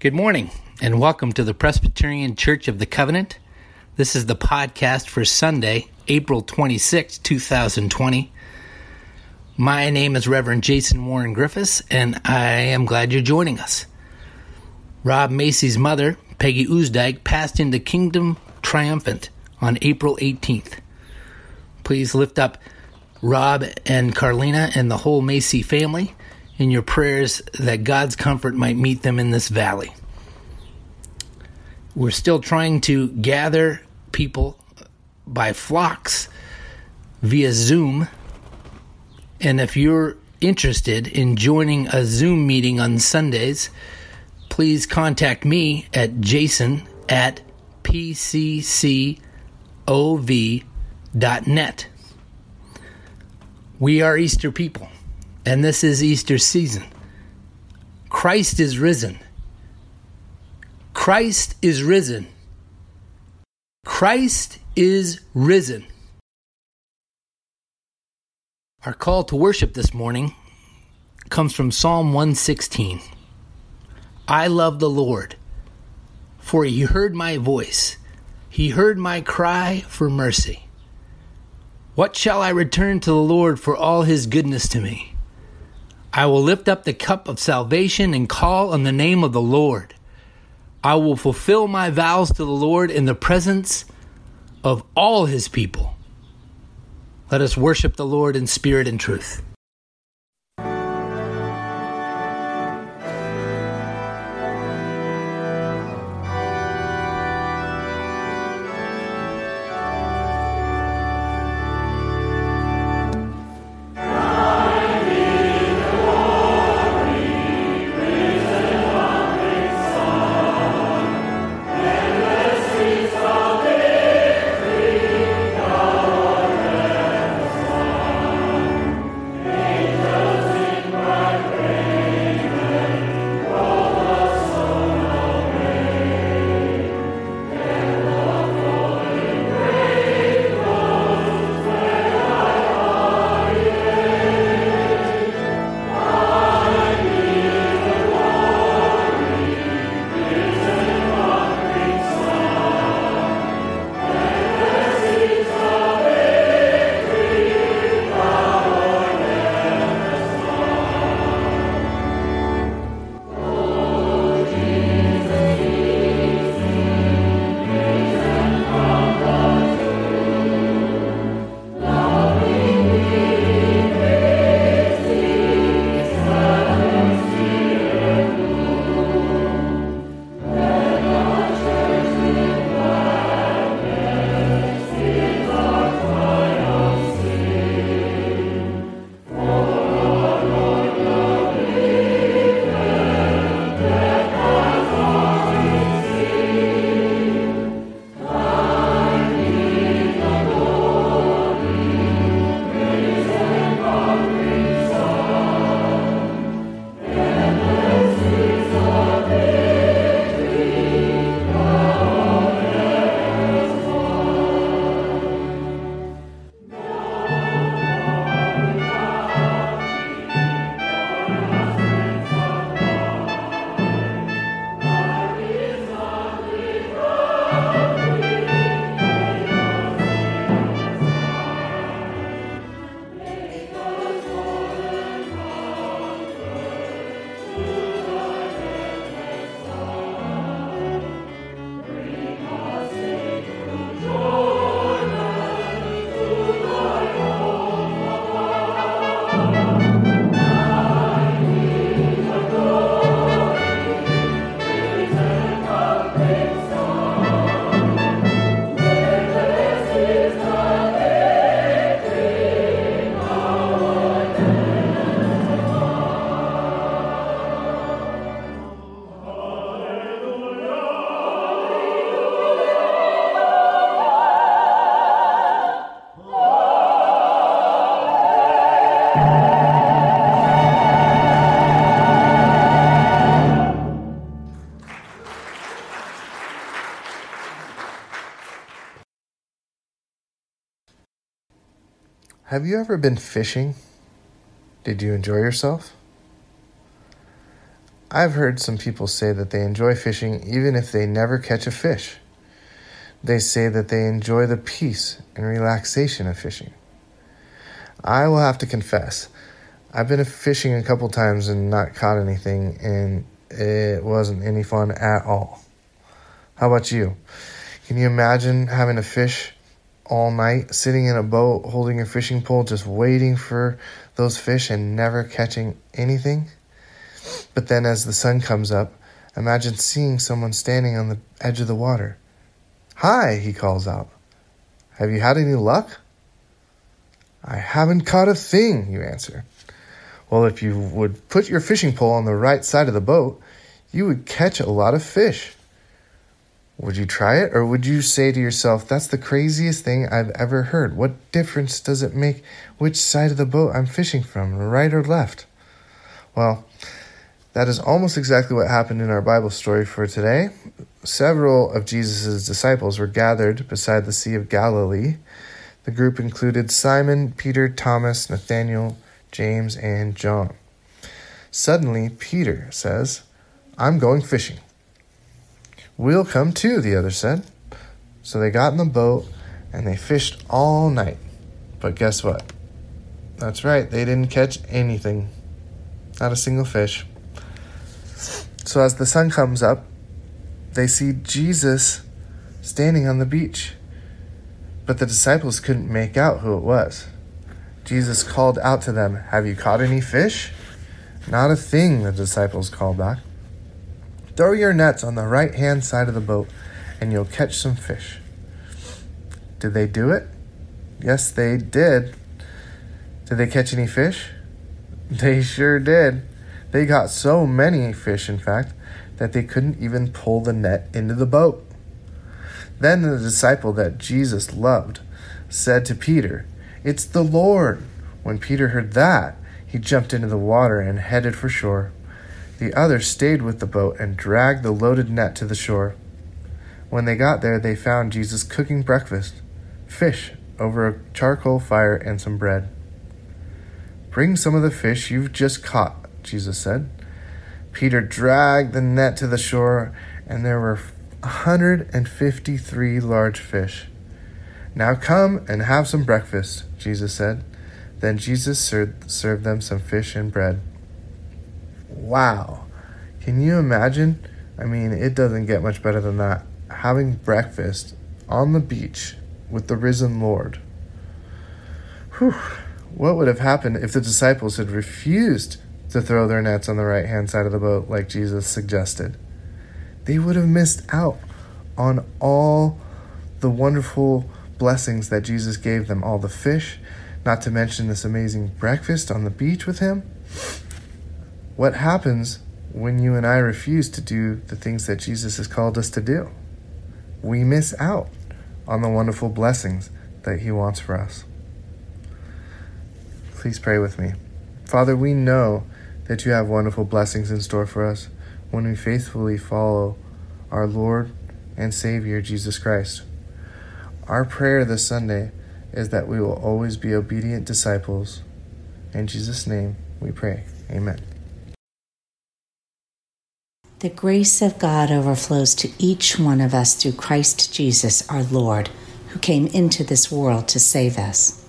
Good morning, and welcome to the Presbyterian Church of the Covenant. This is the podcast for Sunday, April 26, 2020. My name is Reverend Jason Warren Griffiths, and I am glad you're joining us. Rob Macy's mother, Peggy Oosdyke, passed into Kingdom Triumphant on April 18th. Please lift up Rob and Carlina and the whole Macy family in your prayers that God's comfort might meet them in this valley. We're still trying to gather people by flocks via Zoom. And if you're interested in joining a Zoom meeting on Sundays, please contact me at jason at pccov.net. We are Easter people and this is Easter season. Christ is risen. Christ is risen. Christ is risen. Our call to worship this morning comes from Psalm 116. I love the Lord, for he heard my voice. He heard my cry for mercy. What shall I return to the Lord for all his goodness to me? I will lift up the cup of salvation and call on the name of the Lord. I will fulfill my vows to the Lord in the presence of all his people. Let us worship the Lord in spirit and truth. Have you ever been fishing? Did you enjoy yourself? I've heard some people say that they enjoy fishing even if they never catch a fish. They say that they enjoy the peace and relaxation of fishing. I will have to confess, I've been fishing a couple times and not caught anything, and it wasn't any fun at all. How about you? Can you imagine having a fish all night, sitting in a boat, holding a fishing pole, just waiting for those fish and never catching anything? But then as the sun comes up, imagine seeing someone standing on the edge of the water. Hi, he calls out. Have you had any luck? I haven't caught a thing, you answer. Well, if you would put your fishing pole on the right side of the boat, you would catch a lot of fish. Would you try it, or would you say to yourself, That's the craziest thing I've ever heard? What difference does it make which side of the boat I'm fishing from, right or left? Well, that is almost exactly what happened in our Bible story for today. Several of Jesus' disciples were gathered beside the Sea of Galilee. The group included Simon, Peter, Thomas, Nathanael, James, and John. Suddenly, Peter says, I'm going fishing. We'll come too, the other said. So they got in the boat and they fished all night. But guess what? That's right, they didn't catch anything. Not a single fish. So as the sun comes up, they see Jesus standing on the beach. But the disciples couldn't make out who it was. Jesus called out to them, Have you caught any fish? Not a thing, the disciples called back. Throw your nets on the right hand side of the boat, and you'll catch some fish. Did they do it? Yes, they did. Did they catch any fish? They sure did. They got so many fish, in fact, that they couldn't even pull the net into the boat. Then the disciple that Jesus loved said to Peter, It's the Lord. When Peter heard that, he jumped into the water and headed for shore. The others stayed with the boat and dragged the loaded net to the shore. When they got there, they found Jesus cooking breakfast fish over a charcoal fire and some bread. Bring some of the fish you've just caught, Jesus said. Peter dragged the net to the shore, and there were 153 large fish. Now come and have some breakfast, Jesus said. Then Jesus served them some fish and bread. Wow. Can you imagine? I mean, it doesn't get much better than that. Having breakfast on the beach with the risen Lord. Whew. What would have happened if the disciples had refused to throw their nets on the right hand side of the boat like Jesus suggested. They would have missed out on all the wonderful blessings that Jesus gave them, all the fish, not to mention this amazing breakfast on the beach with him. What happens when you and I refuse to do the things that Jesus has called us to do? We miss out on the wonderful blessings that he wants for us. Please pray with me. Father, we know that you have wonderful blessings in store for us when we faithfully follow our Lord and Savior Jesus Christ. Our prayer this Sunday is that we will always be obedient disciples. In Jesus' name we pray. Amen. The grace of God overflows to each one of us through Christ Jesus our Lord, who came into this world to save us.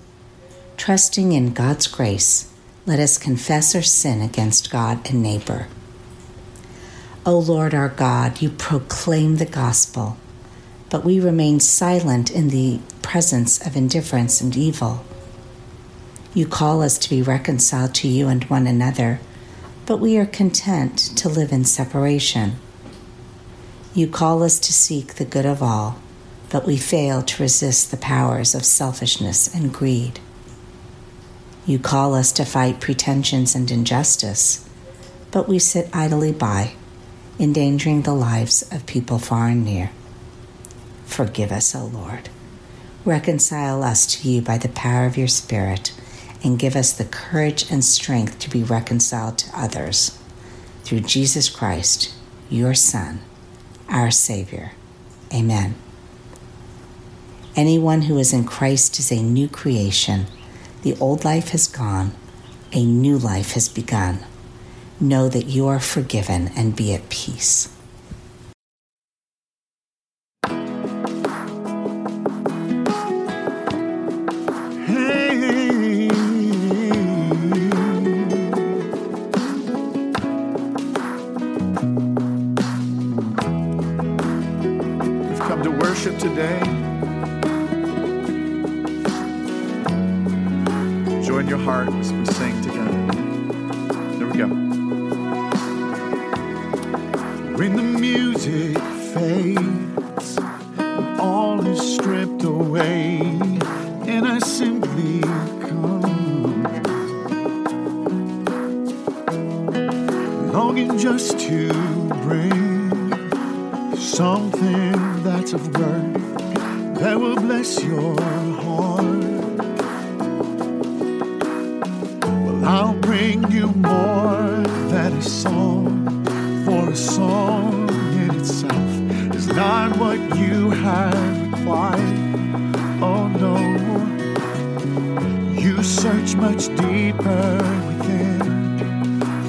Trusting in God's grace, let us confess our sin against God and neighbor. O Lord our God, you proclaim the gospel, but we remain silent in the presence of indifference and evil. You call us to be reconciled to you and one another, but we are content to live in separation. You call us to seek the good of all, but we fail to resist the powers of selfishness and greed. You call us to fight pretensions and injustice, but we sit idly by, endangering the lives of people far and near. Forgive us, O Lord. Reconcile us to you by the power of your Spirit, and give us the courage and strength to be reconciled to others. Through Jesus Christ, your Son, our Savior. Amen. Anyone who is in Christ is a new creation. The old life has gone, a new life has begun. Know that you are forgiven and be at peace. search much deeper within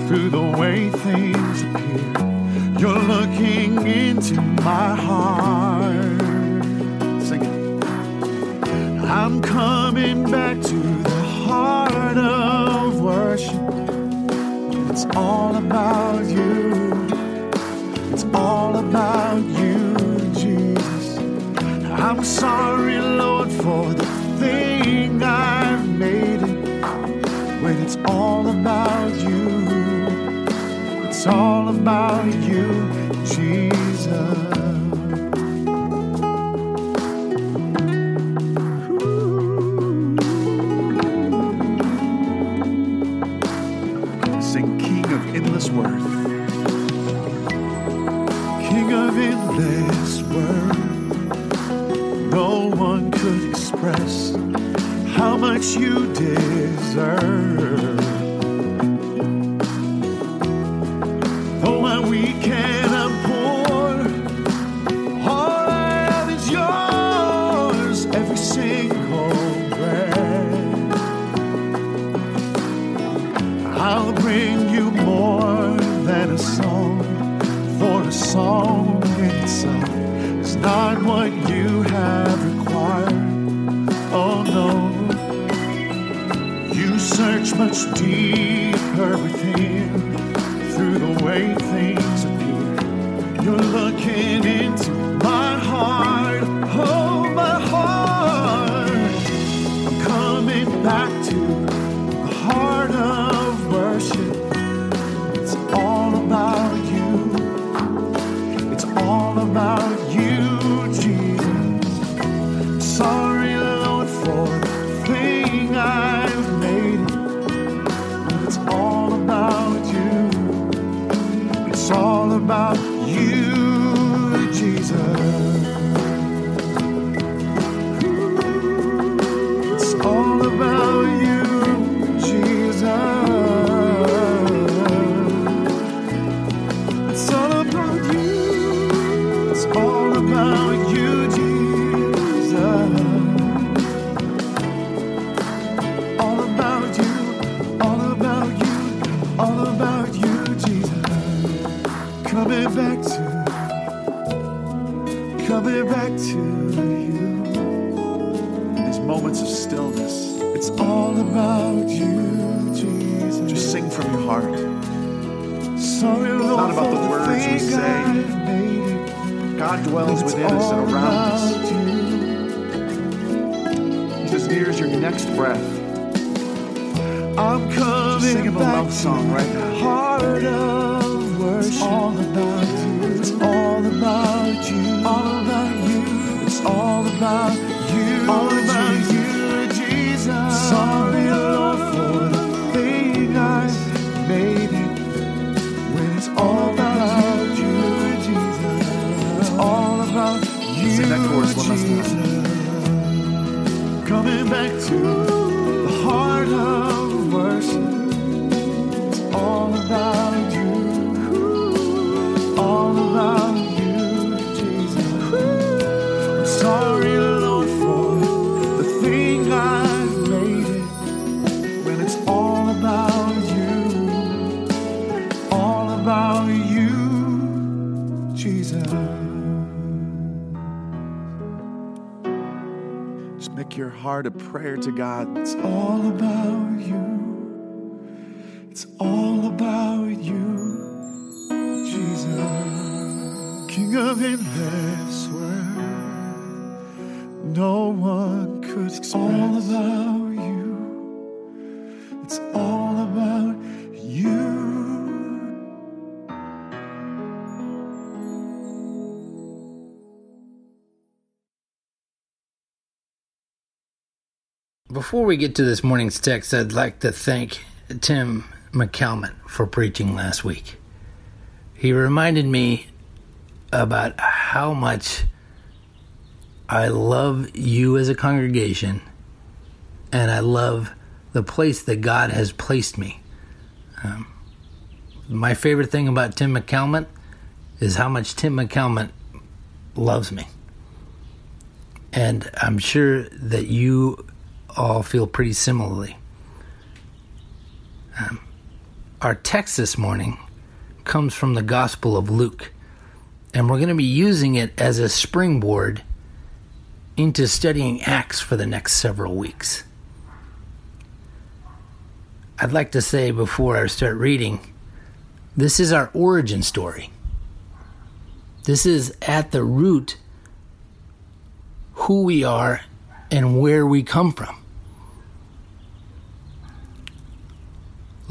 through the way things appear. You're looking into my heart. Sing it. I'm coming back to the heart of worship. It's all about you. It's all about you, Jesus. I'm sorry, Lord, for the thing I fascinating when it's all about you. It's all about you, Jesus. for a song itself is not what you have required. Oh no, you search much deeper within through the way things appear. You're looking into my heart. Oh, moments of stillness. It's all about you, Jesus. Just sing from your heart. Sorry, Lord, it's not about the words we say. God dwells within us and around us. You. He's as near as your next breath. I'm coming Just sing him a love song right now. Heart of worship. It's all about you. It's all about you. All about you. It's all about you. coming back to the heart of heart a prayer to God. It's all about you. It's all about you, Jesus. King of endless Before we get to this morning's text, I'd like to thank Tim McCalman for preaching last week. He reminded me about how much I love you as a congregation and I love the place that God has placed me. Um, my favorite thing about Tim McCalman is how much Tim McCalman loves me. And I'm sure that you all feel pretty similarly. Um, our text this morning comes from the Gospel of Luke, and we're going to be using it as a springboard into studying Acts for the next several weeks. I'd like to say before I start reading, this is our origin story. This is at the root who we are and where we come from.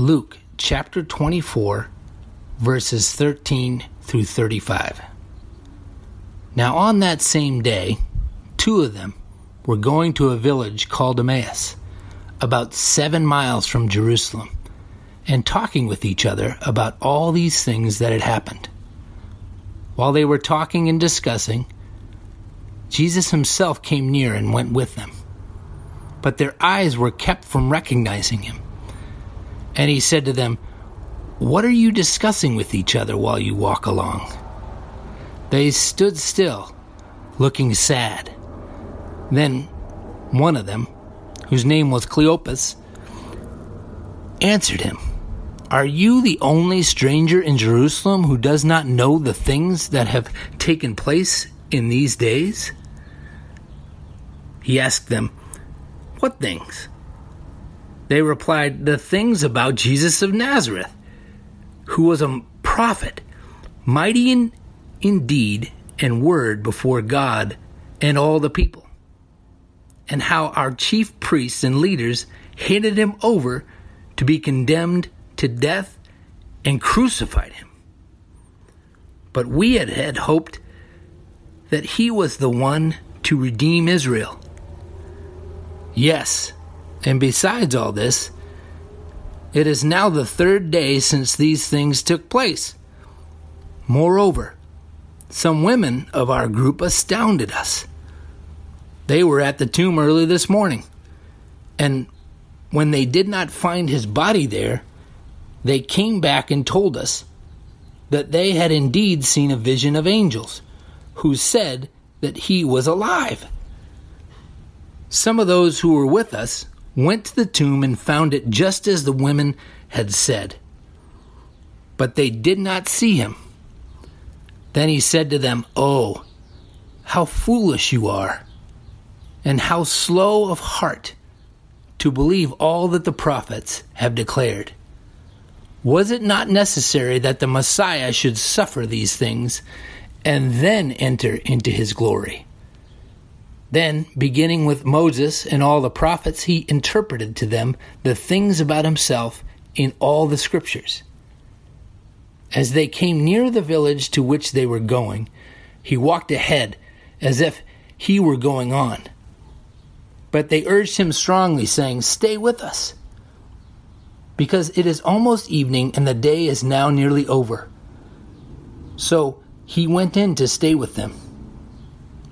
Luke chapter 24, verses 13 through 35. Now, on that same day, two of them were going to a village called Emmaus, about seven miles from Jerusalem, and talking with each other about all these things that had happened. While they were talking and discussing, Jesus himself came near and went with them. But their eyes were kept from recognizing him. And he said to them, What are you discussing with each other while you walk along? They stood still, looking sad. Then one of them, whose name was Cleopas, answered him, Are you the only stranger in Jerusalem who does not know the things that have taken place in these days? He asked them, What things? They replied, The things about Jesus of Nazareth, who was a prophet, mighty in, in deed and word before God and all the people, and how our chief priests and leaders handed him over to be condemned to death and crucified him. But we had, had hoped that he was the one to redeem Israel. Yes, and besides all this, it is now the third day since these things took place. Moreover, some women of our group astounded us. They were at the tomb early this morning, and when they did not find his body there, they came back and told us that they had indeed seen a vision of angels who said that he was alive. Some of those who were with us went to the tomb and found it just as the women had said. But they did not see him. Then he said to them, Oh, how foolish you are, and how slow of heart to believe all that the prophets have declared. Was it not necessary that the Messiah should suffer these things and then enter into his glory? Then, beginning with Moses and all the prophets, he interpreted to them the things about himself in all the scriptures. As they came near the village to which they were going, he walked ahead as if he were going on. But they urged him strongly, saying, Stay with us, because it is almost evening and the day is now nearly over. So he went in to stay with them.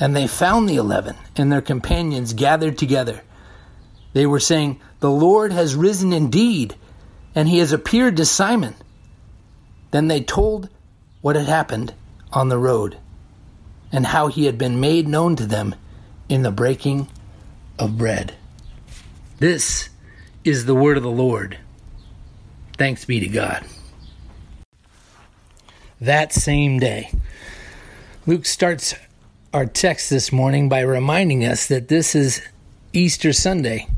And they found the eleven and their companions gathered together. They were saying, The Lord has risen indeed, and he has appeared to Simon. Then they told what had happened on the road and how he had been made known to them in the breaking of bread. This is the word of the Lord. Thanks be to God. That same day, Luke starts our text this morning by reminding us that this is Easter Sunday,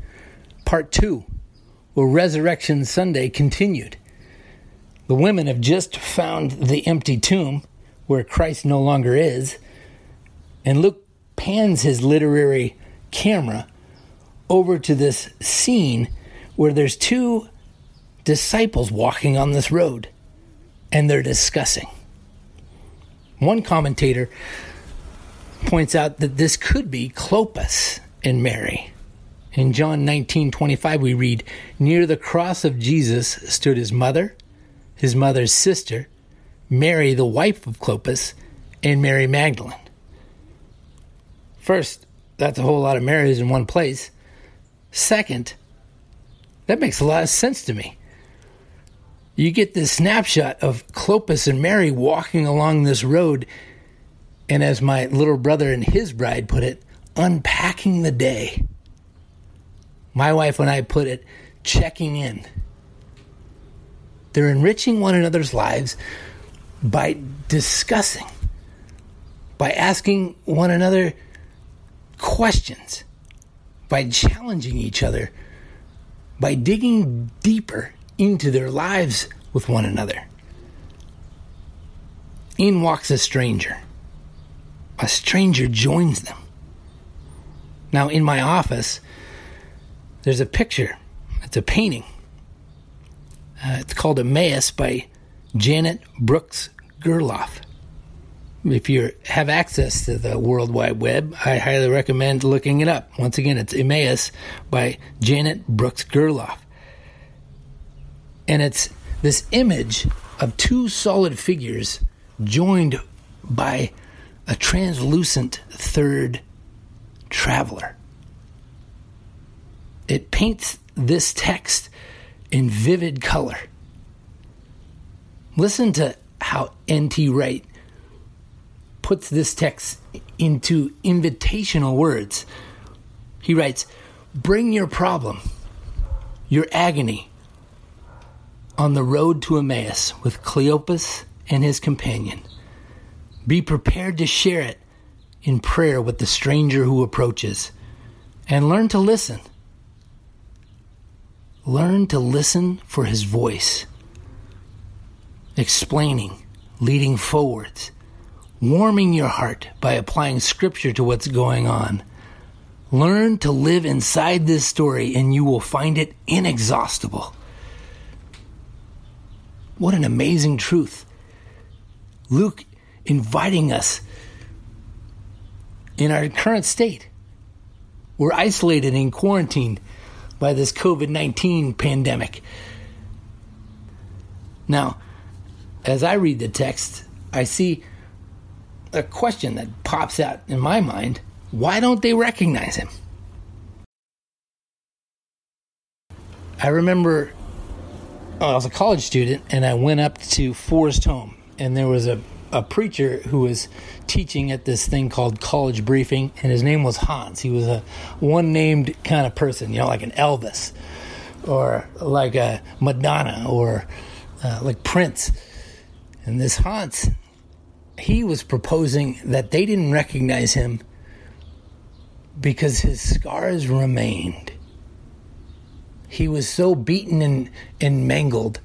part two, where Resurrection Sunday continued. The women have just found the empty tomb where Christ no longer is, and Luke pans his literary camera over to this scene where there's two disciples walking on this road and they're discussing. One commentator points out that this could be Clopas and Mary. In John 19:25 we read, "Near the cross of Jesus stood his mother, his mother's sister, Mary the wife of Clopas, and Mary Magdalene." First, that's a whole lot of Marys in one place. Second, that makes a lot of sense to me. You get this snapshot of Clopas and Mary walking along this road, and as my little brother and his bride put it, unpacking the day. My wife and I put it, checking in. They're enriching one another's lives by discussing, by asking one another questions, by challenging each other, by digging deeper into their lives with one another. In walks a stranger. A stranger joins them. Now, in my office, there's a picture. It's a painting. Uh, it's called Emmaus by Janet Brooks Gerloff. If you have access to the World Wide Web, I highly recommend looking it up. Once again, it's Emmaus by Janet Brooks Gerloff. And it's this image of two solid figures joined by a translucent third traveler. It paints this text in vivid color. Listen to how N.T. Wright puts this text into invitational words. He writes, Bring your problem, your agony, on the road to Emmaus with Cleopas and his companion. Be prepared to share it in prayer with the stranger who approaches, and learn to listen. Learn to listen for his voice, explaining, leading forwards, warming your heart by applying scripture to what's going on. Learn to live inside this story, and you will find it inexhaustible. What an amazing truth. Luke inviting us in our current state. We're isolated and quarantined by this COVID 19 pandemic. Now, as I read the text, I see a question that pops out in my mind why don't they recognize him? I remember uh, I was a college student and I went up to Forest Home and there was a, a preacher who was teaching at this thing called College Briefing and his name was Hans. He was a one named kind of person, you know, like an Elvis or like a Madonna or uh, like Prince. And this Hans, he was proposing that they didn't recognize him because his scars remained. He was so beaten and, and mangled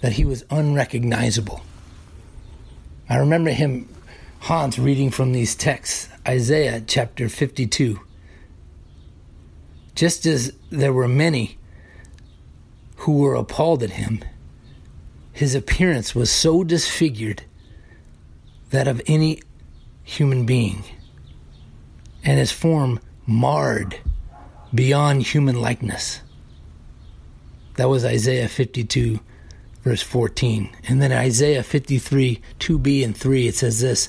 that he was unrecognizable. I remember him, Hans, reading from these texts Isaiah chapter 52. Just as there were many who were appalled at him, his appearance was so disfigured that of any human being, and his form marred beyond human likeness. That was Isaiah 52, verse 14. And then Isaiah 53, 2b and 3, it says this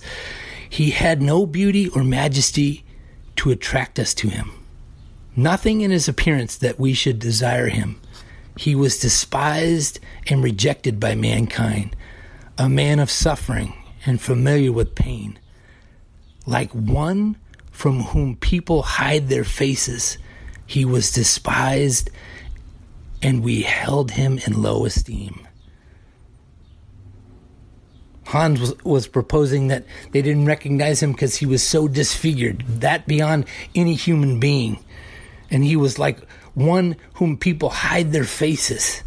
He had no beauty or majesty to attract us to him. Nothing in his appearance that we should desire him. He was despised and rejected by mankind, a man of suffering and familiar with pain, like one from whom people hide their faces. He was despised, and we held him in low esteem. Hans was, was proposing that they didn't recognize him because he was so disfigured, that beyond any human being. And he was like one whom people hide their faces.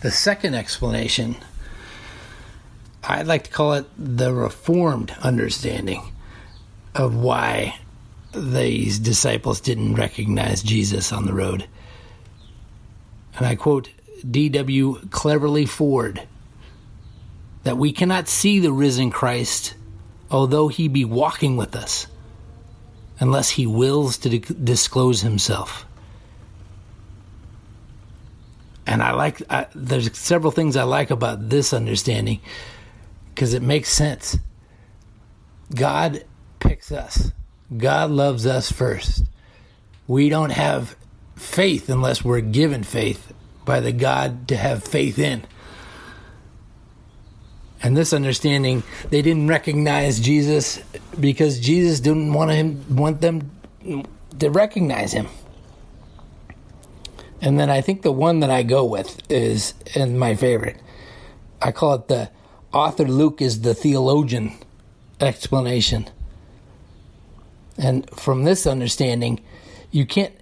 The second explanation, I'd like to call it the reformed understanding of why these disciples didn't recognize Jesus on the road. And I quote D.W. Cleverley Ford that we cannot see the risen Christ, although he be walking with us, unless he wills to disclose himself. And I like, I, there's several things I like about this understanding because it makes sense. God picks us, God loves us first. We don't have faith unless we're given faith by the God to have faith in. And this understanding, they didn't recognize Jesus because Jesus didn't want him want them to recognize him. And then I think the one that I go with is and my favorite. I call it the author Luke is the theologian explanation. And from this understanding, you can't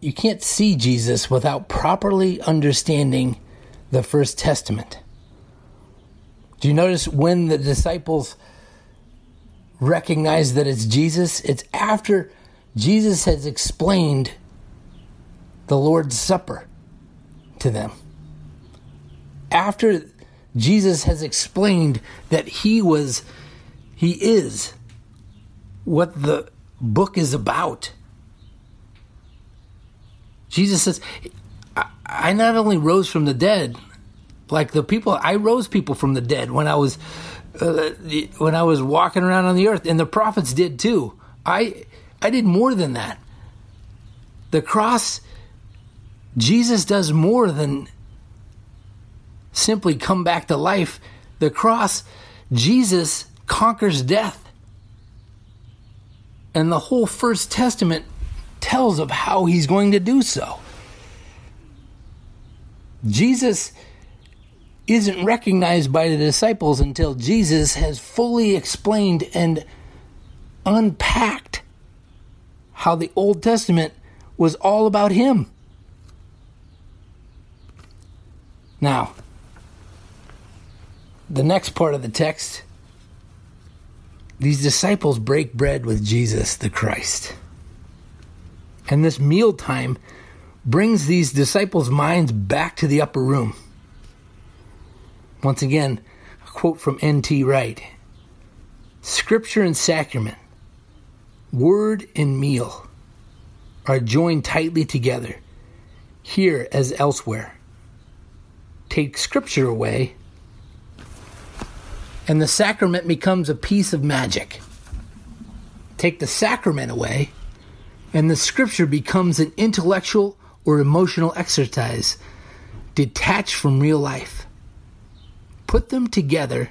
you can't see Jesus without properly understanding the First Testament. Do you notice when the disciples recognize that it's Jesus? It's after Jesus has explained the Lord's Supper to them. After Jesus has explained that he was, he is what the book is about. Jesus says, I not only rose from the dead, like the people, I rose people from the dead when I was uh, when I was walking around on the earth, and the prophets did too. I I did more than that. The cross, Jesus does more than simply come back to life. The cross, Jesus conquers death. And the whole First Testament tells of how he's going to do so. Jesus isn't recognized by the disciples until Jesus has fully explained and unpacked how the Old Testament was all about him. Now, the next part of the text these disciples break bread with Jesus the Christ. And this mealtime brings these disciples' minds back to the upper room. Once again, a quote from N.T. Wright Scripture and sacrament, word and meal are joined tightly together, here as elsewhere. Take Scripture away, and the sacrament becomes a piece of magic. Take the sacrament away, and the Scripture becomes an intellectual or emotional exercise detached from real life put them together,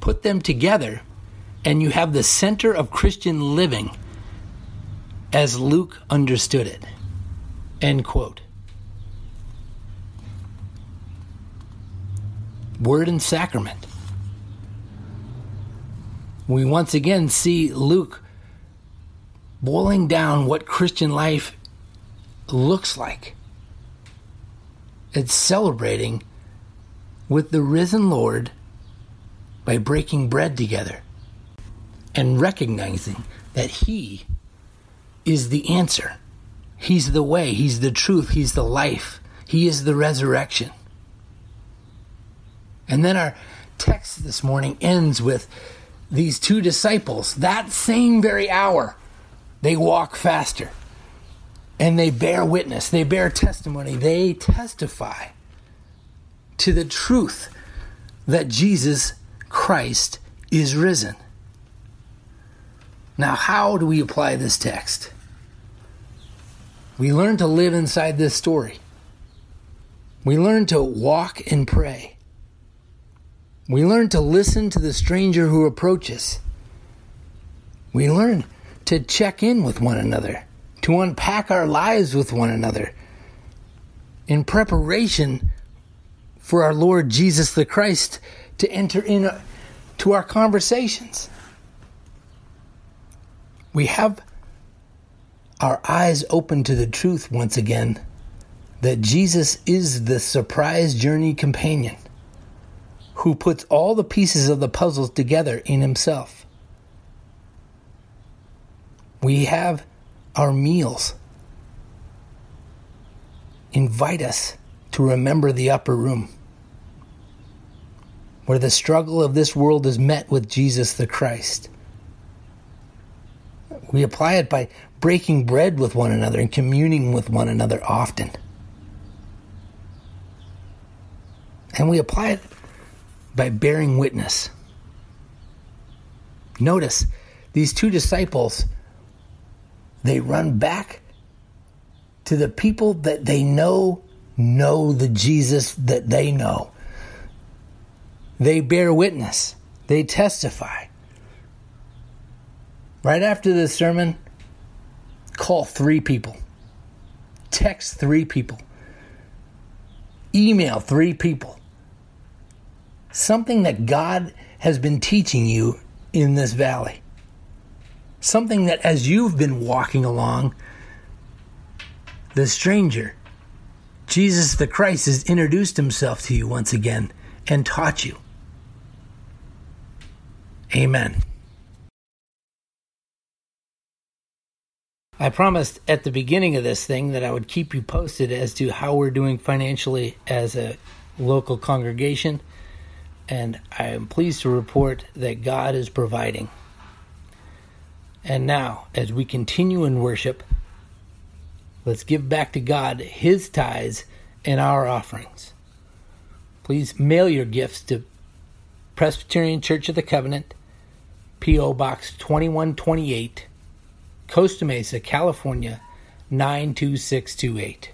put them together, and you have the center of Christian living as Luke understood it. End quote. Word and sacrament. We once again see Luke boiling down what Christian life looks like. It's celebrating with the risen Lord by breaking bread together and recognizing that He is the answer. He's the way, He's the truth, He's the life, He is the resurrection. And then our text this morning ends with these two disciples, that same very hour, they walk faster and they bear witness, they bear testimony, they testify to the truth that Jesus Christ is risen. Now, how do we apply this text? We learn to live inside this story. We learn to walk and pray. We learn to listen to the stranger who approaches. We learn to check in with one another, to unpack our lives with one another in preparation for our Lord Jesus the Christ to enter into uh, our conversations we have our eyes open to the truth once again that Jesus is the surprise journey companion who puts all the pieces of the puzzles together in himself. We have our meals. Invite us to remember the upper room, where the struggle of this world is met with Jesus the Christ we apply it by breaking bread with one another and communing with one another often. And we apply it by bearing witness. Notice these two disciples, they run back to the people that they know know the Jesus that they know. They bear witness, they testify. Right after this sermon, call three people, text three people, email three people. Something that God has been teaching you in this valley. Something that as you've been walking along, the stranger, Jesus the Christ, has introduced himself to you once again and taught you. Amen. I promised at the beginning of this thing that I would keep you posted as to how we're doing financially as a local congregation, and I am pleased to report that God is providing. And now, as we continue in worship, let's give back to God His tithes and our offerings. Please mail your gifts to Presbyterian Church of the Covenant, P.O. Box 2128. Costa Mesa, California 92628.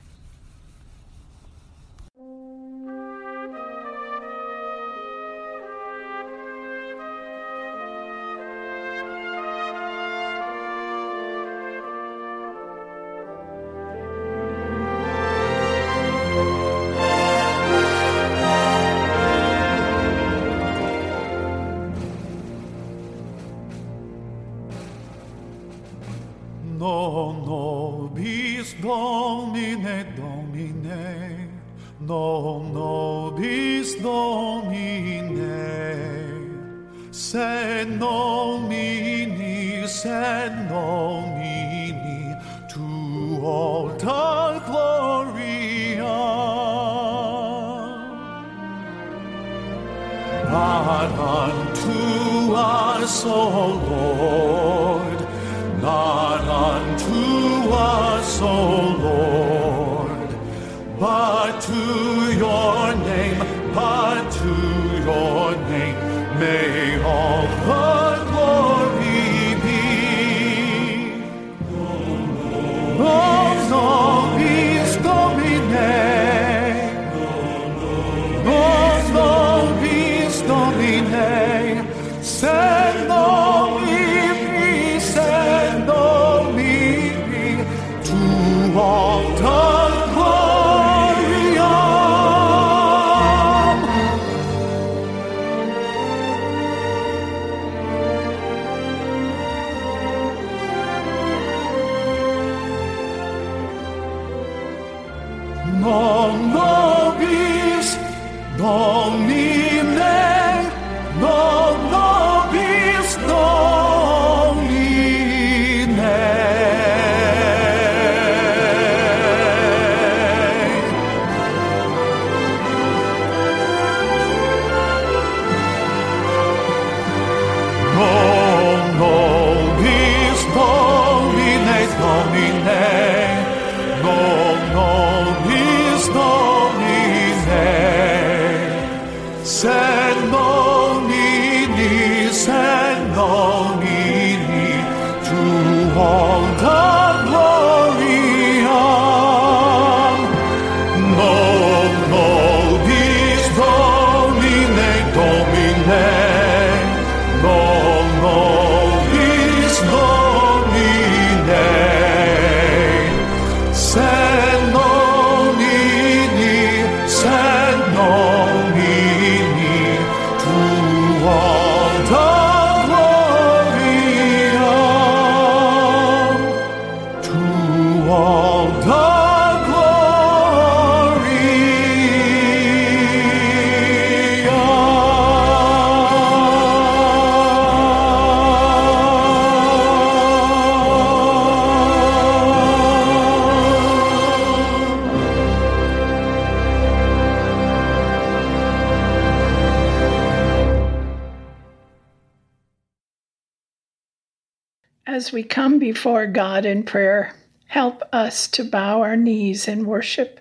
We come before God in prayer, help us to bow our knees in worship,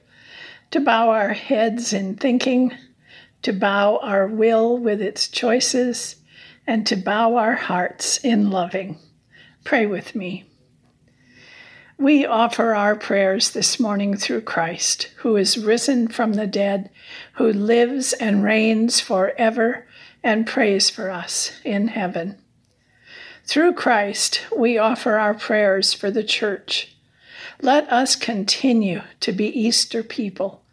to bow our heads in thinking, to bow our will with its choices, and to bow our hearts in loving. Pray with me. We offer our prayers this morning through Christ, who is risen from the dead, who lives and reigns forever and prays for us in heaven. Through Christ, we offer our prayers for the church. Let us continue to be Easter people,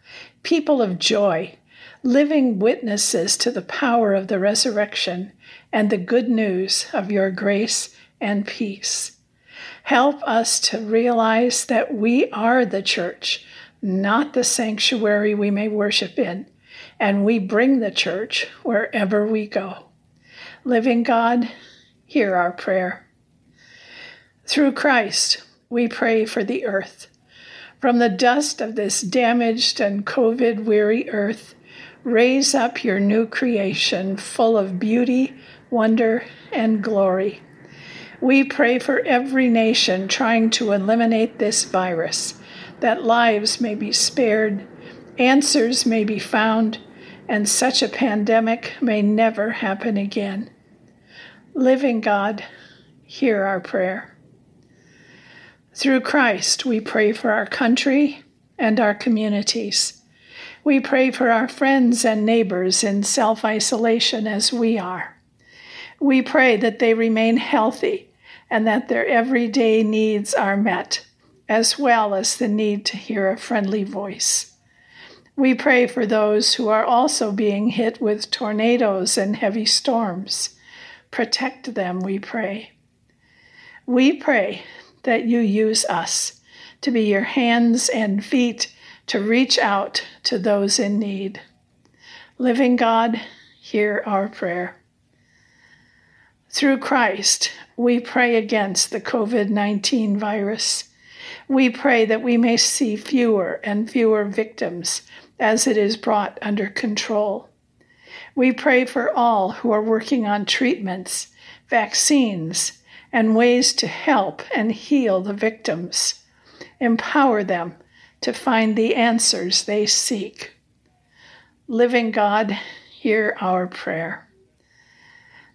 people of joy, living witnesses to the power of the resurrection and the good news of your grace and peace. Help us to realize that we are the church, not the sanctuary we may worship in, and we bring the church wherever we go. Living God, hear our prayer. Through Christ, we pray for the earth. From the dust of this damaged and COVID weary earth, raise up your new creation full of beauty, wonder, and glory. We pray for every nation trying to eliminate this virus, that lives may be spared, answers may be found, and such a pandemic may never happen again. Living God, hear our prayer. Through Christ, we pray for our country and our communities. We pray for our friends and neighbors in self isolation as we are. We pray that they remain healthy and that their everyday needs are met, as well as the need to hear a friendly voice. We pray for those who are also being hit with tornadoes and heavy storms. Protect them, we pray. We pray that you use us to be your hands and feet to reach out to those in need. Living God, hear our prayer. Through Christ, we pray against the COVID 19 virus. We pray that we may see fewer and fewer victims as it is brought under control. We pray for all who are working on treatments, vaccines, and ways to help and heal the victims. Empower them to find the answers they seek. Living God, hear our prayer.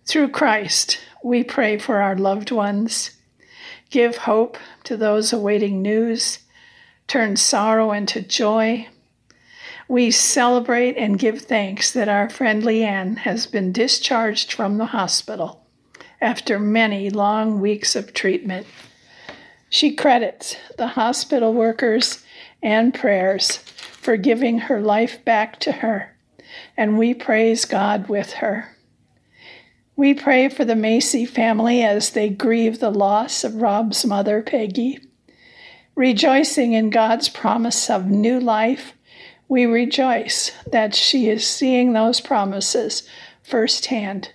Through Christ, we pray for our loved ones. Give hope to those awaiting news. Turn sorrow into joy we celebrate and give thanks that our friend Leanne has been discharged from the hospital after many long weeks of treatment. She credits the hospital workers and prayers for giving her life back to her, and we praise God with her. We pray for the Macy family as they grieve the loss of Rob's mother, Peggy. Rejoicing in God's promise of new life we rejoice that she is seeing those promises firsthand,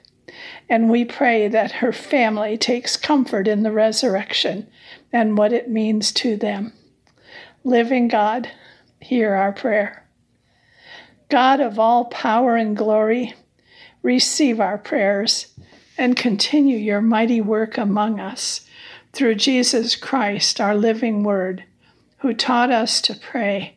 and we pray that her family takes comfort in the resurrection and what it means to them. Living God, hear our prayer. God of all power and glory, receive our prayers and continue your mighty work among us through Jesus Christ, our living word, who taught us to pray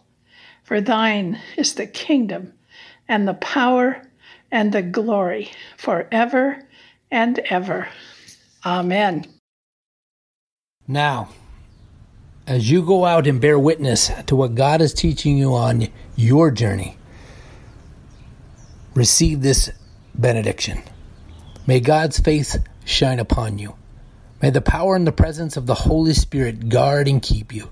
For thine is the kingdom and the power and the glory forever and ever. Amen. Now, as you go out and bear witness to what God is teaching you on your journey, receive this benediction. May God's face shine upon you. May the power and the presence of the Holy Spirit guard and keep you.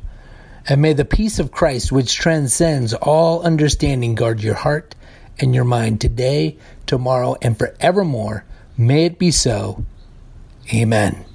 And may the peace of Christ, which transcends all understanding, guard your heart and your mind today, tomorrow, and forevermore. May it be so. Amen.